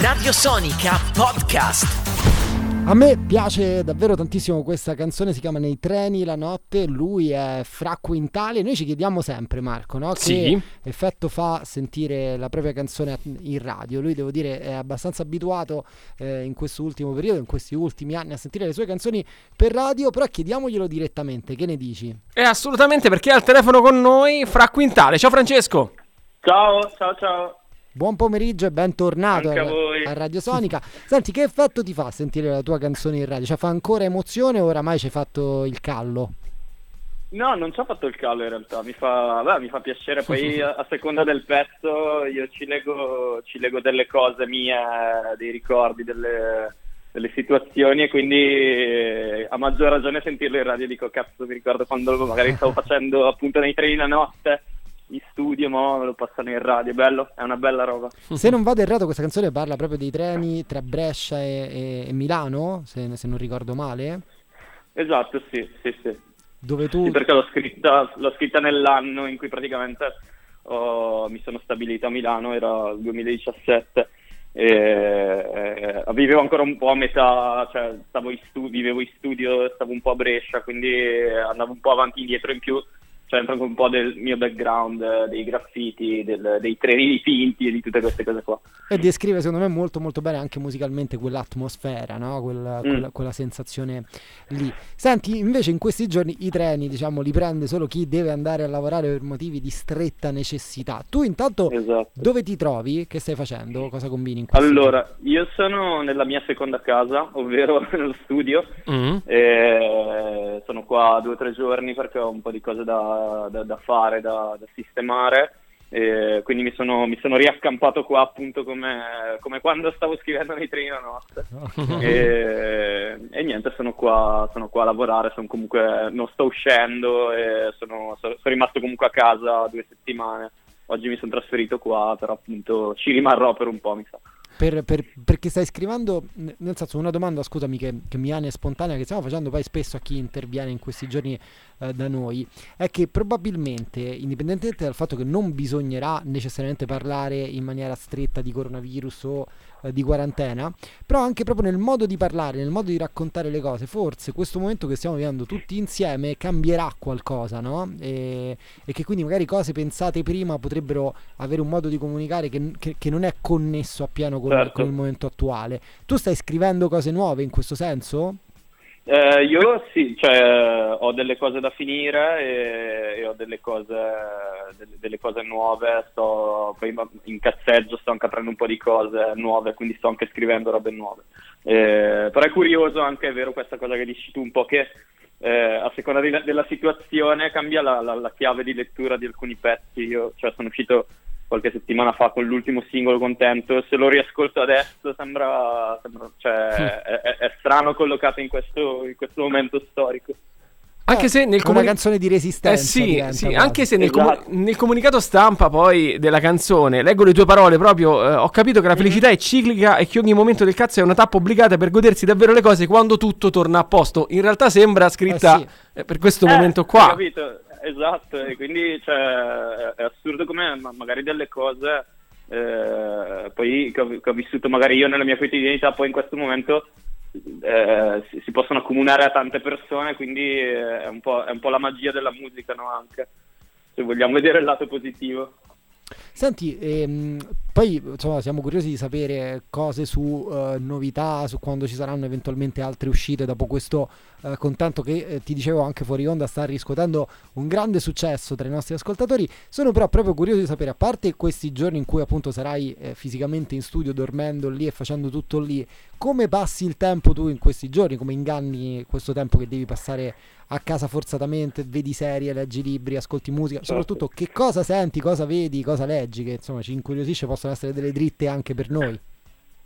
Radio Sonica Podcast. A me piace davvero tantissimo questa canzone, si chiama Nei treni la notte, lui è Fra Quintali e noi ci chiediamo sempre Marco, no? che Sì. effetto fa sentire la propria canzone in radio, lui devo dire è abbastanza abituato eh, in questo ultimo periodo, in questi ultimi anni a sentire le sue canzoni per radio, però chiediamoglielo direttamente, che ne dici? E assolutamente perché è al telefono con noi Fra Quintale. Ciao Francesco. Ciao, ciao, ciao. Buon pomeriggio e bentornato a a, Radio Sonica. Senti, che effetto ti fa sentire la tua canzone in radio? Cioè fa ancora emozione o oramai ci hai fatto il callo? No, non ci ho fatto il callo in realtà, mi fa, beh, mi fa piacere, poi a, a seconda del pezzo io ci leggo, ci leggo delle cose mie, dei ricordi, delle, delle situazioni e quindi eh, a maggior ragione sentirlo in radio dico cazzo mi ricordo quando magari stavo facendo appunto nei treni la notte in studio, ma lo passano in radio, è bello, è una bella roba. Se non vado errato, questa canzone parla proprio dei treni tra Brescia e, e- e Milano, se, se non ricordo male, Esatto, sì, sì, sì. dove tu... Sì, perché l'ho scritta, l'ho scritta nell'anno in cui praticamente ho- mi sono stabilito a Milano, era il 2017, e eh, vivevo ancora un po' a metà, cioè stavo in stu- vivevo in studio, stavo un po' a Brescia, quindi andavo un po' avanti e indietro in più, cioè proprio un po' del mio background, eh, dei graffiti, del- dei treni dipinti e di tutte queste cose qua. E descrive secondo me molto molto bene anche musicalmente quell'atmosfera, no? Quella, Mm. quella- quella sensazione lì. Senti, invece in questi giorni i treni, diciamo, li prende solo chi deve andare a lavorare per motivi di stretta necessità. Tu intanto Esatto. dove ti trovi? Che stai facendo? Cosa combini in questi Allora, io sono nella mia seconda casa, ovvero nello studio, Mm. E sono qua due o tre giorni perché ho un po' di cose da, da- da fare, da, da sistemare. E quindi mi sono, mi sono riaccampato qua appunto come, come quando stavo scrivendo nei treni la notte. E, e niente, sono qua, sono qua a lavorare, sono comunque, non sto uscendo e sono, sono- sono rimasto comunque a casa due settimane. Oggi mi sono trasferito qua, però appunto ci rimarrò per un po', mi sa. Per, per- perché stai scrivendo, nel senso, una domanda, scusami, che, che mi viene spontanea, che stiamo facendo poi spesso a chi interviene in questi giorni eh, da noi, è che probabilmente, indipendentemente dal fatto che non bisognerà necessariamente parlare in maniera stretta di coronavirus o eh, di quarantena, però anche proprio nel modo di parlare, nel modo di raccontare le cose, forse questo momento che stiamo vivendo tutti insieme cambierà qualcosa, no? E, e che quindi magari cose pensate prima potrebbero avere un modo di comunicare che, che- che non è connesso appieno con, Certo. con il momento attuale. Tu stai scrivendo cose nuove in questo senso? Eh, io sì, cioè, ho delle cose da finire e, e ho delle cose, delle, delle cose nuove, sto in cazzeggio, sto anche aprendo un po' di cose nuove, quindi sto anche scrivendo robe nuove. Eh, però è curioso anche, è vero, questa cosa che dici tu, un po' che eh, a seconda di- della situazione cambia la, la- la chiave di lettura di alcuni pezzi. Io cioè, sono uscito qualche settimana fa con l'ultimo singolo contento, se lo riascolto adesso sembra, sembra- cioè, è, è- è strano collocato in questo, in questo momento storico. Anche se nel È una comuni- canzone di resistenza. Eh sì, sì, anche se nel, comu- Esatto. nel comunicato stampa poi della canzone, leggo le tue parole proprio, eh, ho capito che la felicità è ciclica e che ogni momento del cazzo è una tappa obbligata per godersi davvero le cose quando tutto torna a posto. In realtà sembra scritta Eh sì. eh, per questo Eh, momento qua. capito? Esatto, e quindi cioè, è- assurdo come ma- magari delle cose eh, poi che ho, che ho vissuto magari io nella mia quotidianità, poi in questo momento eh, si, si possono accomunare a tante persone, quindi eh, è un po', è un po' la magia della musica, no? Anche se vogliamo vedere il lato positivo. Senti, ehm, poi insomma, siamo curiosi di sapere cose su eh, novità, su quando ci saranno eventualmente altre uscite dopo questo eh, contento che eh, ti dicevo anche fuori onda sta riscuotendo un grande successo tra i nostri ascoltatori. Sono però proprio curioso di sapere, a parte questi giorni in cui appunto sarai eh, fisicamente in studio dormendo lì e facendo tutto lì, come passi il tempo tu in questi giorni? Come inganni questo tempo che devi passare a casa forzatamente, vedi serie, leggi libri, ascolti musica, Certo. soprattutto che cosa senti, cosa vedi, cosa leggi, che insomma ci incuriosisce, possono essere delle dritte anche per noi.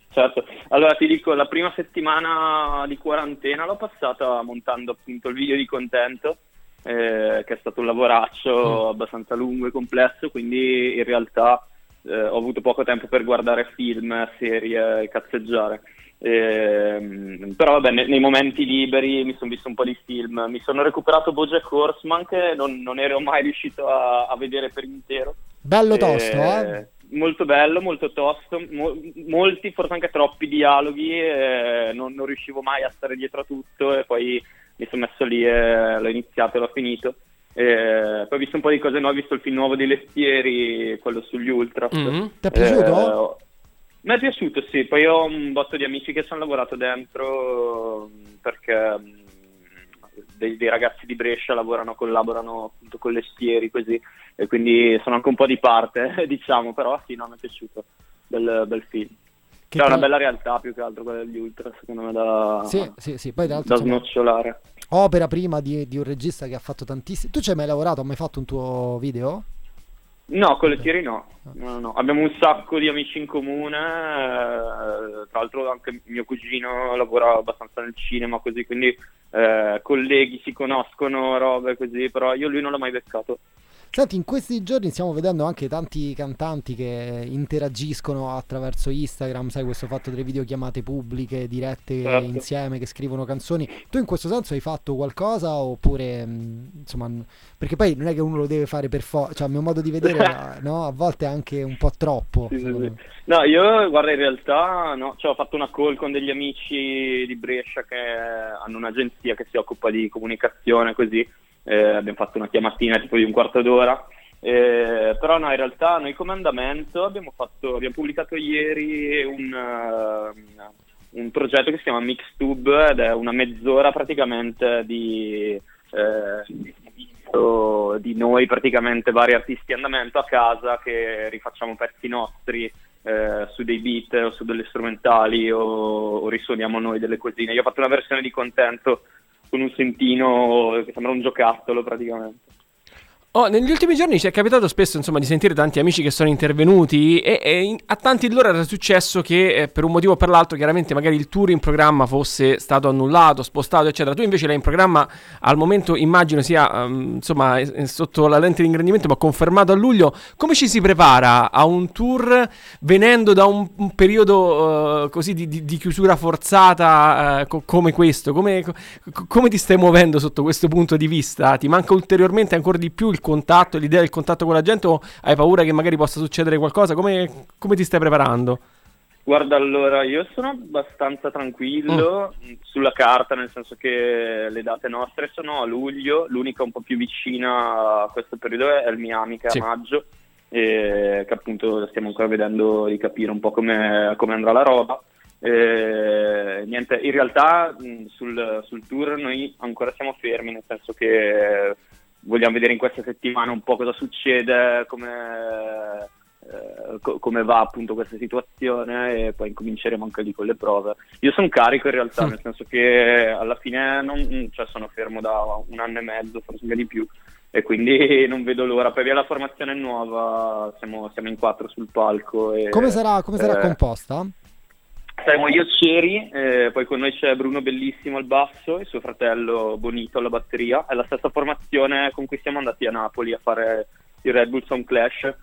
Certo, allora ti dico, la prima settimana di quarantena l'ho passata montando appunto il video di contento, eh, che è stato un lavoraccio abbastanza lungo e complesso, quindi in realtà eh, ho avuto poco tempo per guardare film, serie e cazzeggiare. Ehm, però vabbè, ne- nei momenti liberi mi sono visto un po' di film, mi sono recuperato Bojack Horseman che non, non ero mai riuscito a, a vedere per intero. Bello Eh, tosto, eh? molto bello, molto tosto, mo- molti, forse anche troppi dialoghi, eh, non, non, riuscivo mai a stare dietro a tutto e poi mi sono messo lì e l'ho iniziato e l'ho finito. Eh, poi ho visto un po' di cose nuove, ho visto il film nuovo di Lestieri, quello sugli Ultras. Mm-hmm. Ti è piaciuto? Mi è piaciuto, sì. Poi ho un botto di amici che ci hanno lavorato dentro perché mm, dei, dei, ragazzi di Brescia lavorano, collaborano appunto con Lestieri così e quindi sono anche un po' di parte, diciamo, però sì, no, mi è piaciuto. Bel, bel film. Che cioè, una bella realtà più che altro quella degli Ultra, secondo me, da, sì, sì, sì. Poi, da snocciolare. Opera prima di, di, un regista che ha fatto tantissimi. Tu ci hai mai lavorato? Hai mai fatto un tuo video? No, con le Thierry no. no, no. Abbiamo un sacco di amici in comune, eh, tra l'altro anche mio cugino lavora abbastanza nel cinema così, quindi eh, colleghi si conoscono, robe così, però io lui non l'ho mai beccato. Senti, in questi giorni stiamo vedendo anche tanti cantanti che interagiscono attraverso Instagram, sai questo fatto delle videochiamate pubbliche, dirette certo. insieme, che scrivono canzoni. Tu in questo senso hai fatto qualcosa oppure, insomma, perché poi non è che uno lo deve fare per forza, cioè a mio modo di vedere, no? A volte è anche un po' troppo. Sì, sì, sì. No, io guarda in realtà no, cioè, ho fatto una call con degli amici di Brescia che hanno un'agenzia che si occupa di comunicazione così eh, abbiamo fatto una chiamatina tipo di un quarto d'ora. Eh, però no, in realtà noi come andamento abbiamo, fatto, abbiamo pubblicato ieri un, uh, un, progetto che si chiama Mixtube ed è una mezz'ora praticamente di, eh, di, noi, praticamente vari artisti andamento a casa che rifacciamo pezzi nostri eh, su dei beat o su delle strumentali o, o risuoniamo noi delle cosine. Io ho fatto una versione di contento con un sentino che sembra un giocattolo praticamente. Oh, negli ultimi giorni ci è capitato spesso insomma, di sentire tanti amici che sono intervenuti e, e in, a tanti di loro era successo che eh, per un motivo o per l'altro chiaramente magari il tour in programma fosse stato annullato, spostato eccetera. Tu invece l'hai in programma al momento immagino sia um, insomma sotto la lente di ingrandimento ma confermato a luglio. Come ci si prepara a un tour venendo da un, un periodo uh, così di, di, di, chiusura forzata uh, co- come questo? Come, co- come ti stai muovendo sotto questo punto di vista? Ti manca ulteriormente ancora di più il contatto, l'idea del contatto con la gente o hai paura che magari possa succedere qualcosa? Come, come ti stai preparando? Guarda, allora io sono abbastanza tranquillo mm. sulla carta, nel senso che le date nostre sono a luglio, l'unica un po' più vicina a questo periodo è il Miami che è sì. a maggio, e che appunto stiamo ancora vedendo di capire un po' come, come andrà la roba. E, niente, in realtà sul, sul tour noi ancora siamo fermi, nel senso che vogliamo vedere in questa settimana un po' cosa succede, come, eh, co- come va appunto questa situazione e poi incominceremo anche lì con le prove. Io sono carico in realtà, nel senso che alla fine non, cioè sono fermo da un anno e mezzo, forse anche di più, e quindi non vedo l'ora. Poi via la formazione nuova, siamo, siamo in quattro sul palco. E, come sarà, come sarà eh, composta? Saremo io Ceri, eh, poi con noi c'è Bruno Bellissimo al basso e suo fratello Bonito alla batteria. È la stessa formazione con cui siamo andati a Napoli a fare il Red Bull Sound Clash,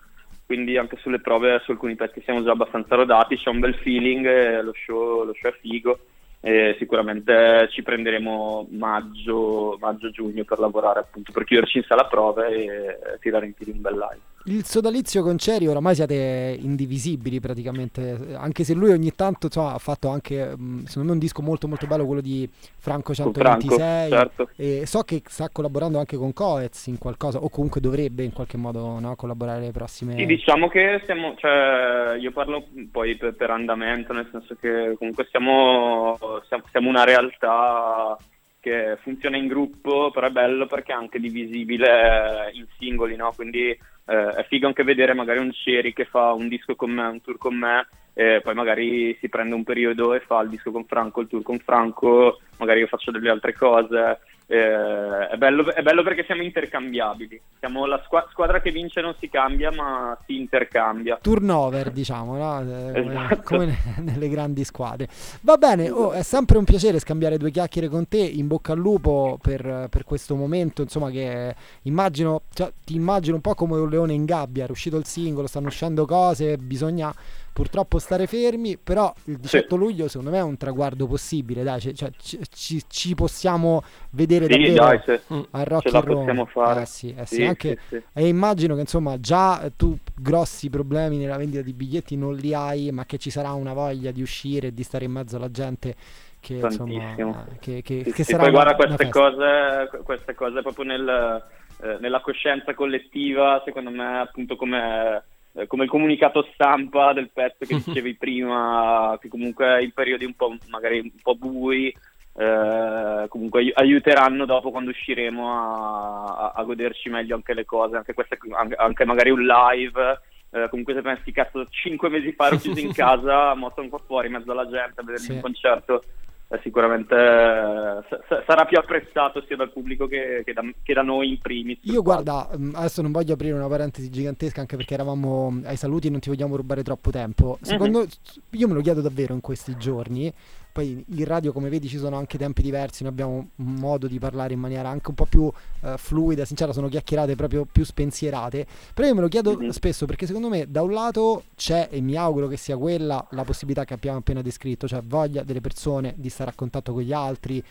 quindi anche sulle prove su alcuni pezzi siamo già abbastanza rodati, c'è un bel feeling, lo show, lo show è figo e sicuramente ci prenderemo maggio, maggio, giugno per lavorare appunto per chiuderci in sala prove e tirare in piedi un bel live. Il sodalizio con Ceri oramai siete indivisibili praticamente, anche se lui ogni tanto so, ha fatto anche secondo me un disco molto molto bello quello di Franco 126 Franco, certo. e so che sta collaborando anche con Coez in qualcosa o comunque dovrebbe in qualche modo no, collaborare le prossime Sì, diciamo che siamo cioè, io parlo poi per, per andamento nel senso che comunque siamo siamo una realtà che funziona in gruppo, però è bello perché è anche divisibile in singoli, no? Quindi eh, è figo anche vedere magari un Ceri che fa un disco con me, un tour con me, e poi magari si prende un periodo e fa il disco con Franco, il tour con Franco, magari io faccio delle altre cose. Eh, è, bello, è, bello, perché siamo intercambiabili. Siamo la squa- squadra che vince non si cambia, ma si intercambia. Turnover, diciamo, no? Eh, esatto. come nelle grandi squadre. Va bene, oh, è sempre un piacere scambiare due chiacchiere con te. In bocca al lupo per, per questo momento. Insomma, che immagino, cioè, ti immagino un po' come un leone in gabbia. È uscito il singolo, stanno uscendo cose, bisogna purtroppo stare fermi, però il 18 sì. luglio secondo me è un traguardo possibile, dai, cioè, cioè ci, ci, possiamo vedere sì, davvero dai, se, a Rocky ce la possiamo fare. Eh, sì, eh, sì, anche, e immagino che insomma già tu grossi problemi nella vendita di biglietti non li hai, ma che ci sarà una voglia di uscire e di stare in mezzo alla gente che, insomma, che, che, sì, che sì, sarà poi guarda queste cose, queste cose proprio nel, eh, nella coscienza collettiva secondo me appunto come come il comunicato stampa del pezzo che dicevi prima, che comunque in periodi un po' magari un po' bui, eh, comunque aiuteranno dopo quando usciremo a, a, goderci meglio anche le cose, anche, queste, anche, magari un live. Eh, comunque se pensi cazzo 5 mesi fa ero chiuso in casa, mo sto un po' fuori in mezzo alla gente a vedere sì. un concerto eh, sicuramente eh, sarà più apprezzato sia dal pubblico che, che, da, che da, noi in primis. Io guarda, mm, adesso non voglio aprire una parentesi gigantesca anche perché eravamo ai saluti e non ti vogliamo rubare troppo tempo. Secondo mm-hmm. io me lo chiedo davvero in questi giorni poi in radio, come vedi, ci sono anche tempi diversi, noi abbiamo modo di parlare in maniera anche un po' più uh, fluida, sincera, sono chiacchierate proprio più spensierate. Però io me lo chiedo mm-hmm. spesso perché secondo me da un lato c'è, e mi auguro che sia quella, la possibilità che abbiamo appena descritto, cioè voglia delle persone di stare a contatto con gli altri,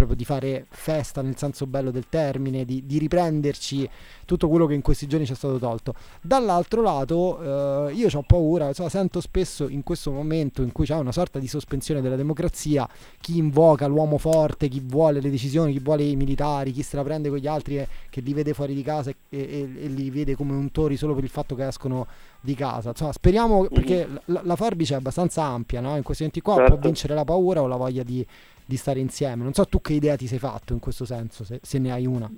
proprio di fare festa nel senso bello del termine, di, di, riprenderci tutto quello che in questi giorni ci è stato tolto. Dall'altro lato, eh, io ho paura, insomma, sento spesso in questo momento in cui c'è una sorta di sospensione della democrazia, chi invoca l'uomo forte, chi vuole le decisioni, chi vuole i militari, chi se la prende con gli altri e, che li vede fuori di casa e, e, e li vede come untori solo per il fatto che escono di casa. Insomma, speriamo perché mm-hmm. la, la, forbice è abbastanza ampia, no? In questi momenti qua certo. può vincere la paura o la voglia di, di stare insieme. Non so tu che idea ti sei fatto in questo senso, se, se ne hai una.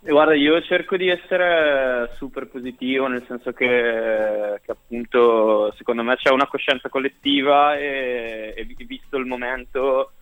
Guarda, io cerco di essere super positivo, nel senso che, che appunto secondo me c'è una coscienza collettiva e, e, visto il momento,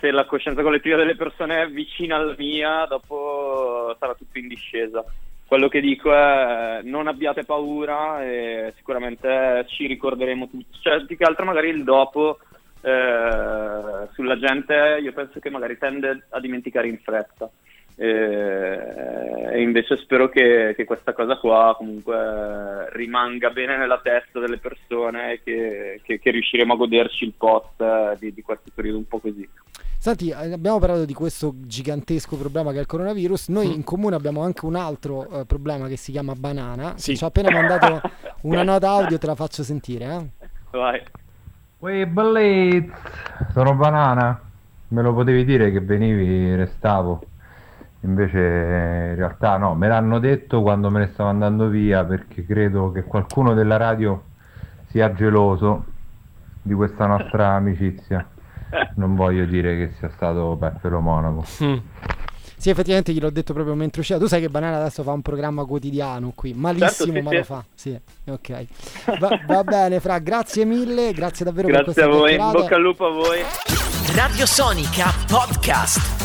se la coscienza collettiva delle persone è vicina alla mia, dopo sarà tutto in discesa. Quello che dico è non abbiate paura e sicuramente ci ricorderemo tutti, cioè più che altro magari il dopo eh, sulla gente io penso che magari tende a dimenticare in fretta. E, invece spero che, che, questa cosa qua comunque rimanga bene nella testa delle persone e che, che, che riusciremo a goderci il post di, di questo periodo un po' così. Senti, eh, abbiamo parlato di questo gigantesco problema che è il coronavirus. Noi mm. in comune abbiamo anche un altro uh, problema che si chiama banana. Sì. Ci ho appena mandato una nota audio, te la faccio sentire. Eh? Vai. Uè, Blitz! Sono banana. Me lo potevi dire che venivi, restavo. Invece in realtà no, me l'hanno detto quando me ne stavo andando via perché credo che qualcuno della radio sia geloso di questa nostra amicizia. Non voglio dire che sia stato Peppe Monaco. Mm. Sì, effettivamente gliel'ho detto proprio mentre usciva. Tu sai che Banana adesso fa un programma quotidiano qui, malissimo, certo, sì, ma sì. lo fa. Sì, ok. Va, va, bene, Fra, grazie mille, grazie davvero grazie per questa Grazie a voi, in bocca al lupo a voi. Radio Sonica Podcast.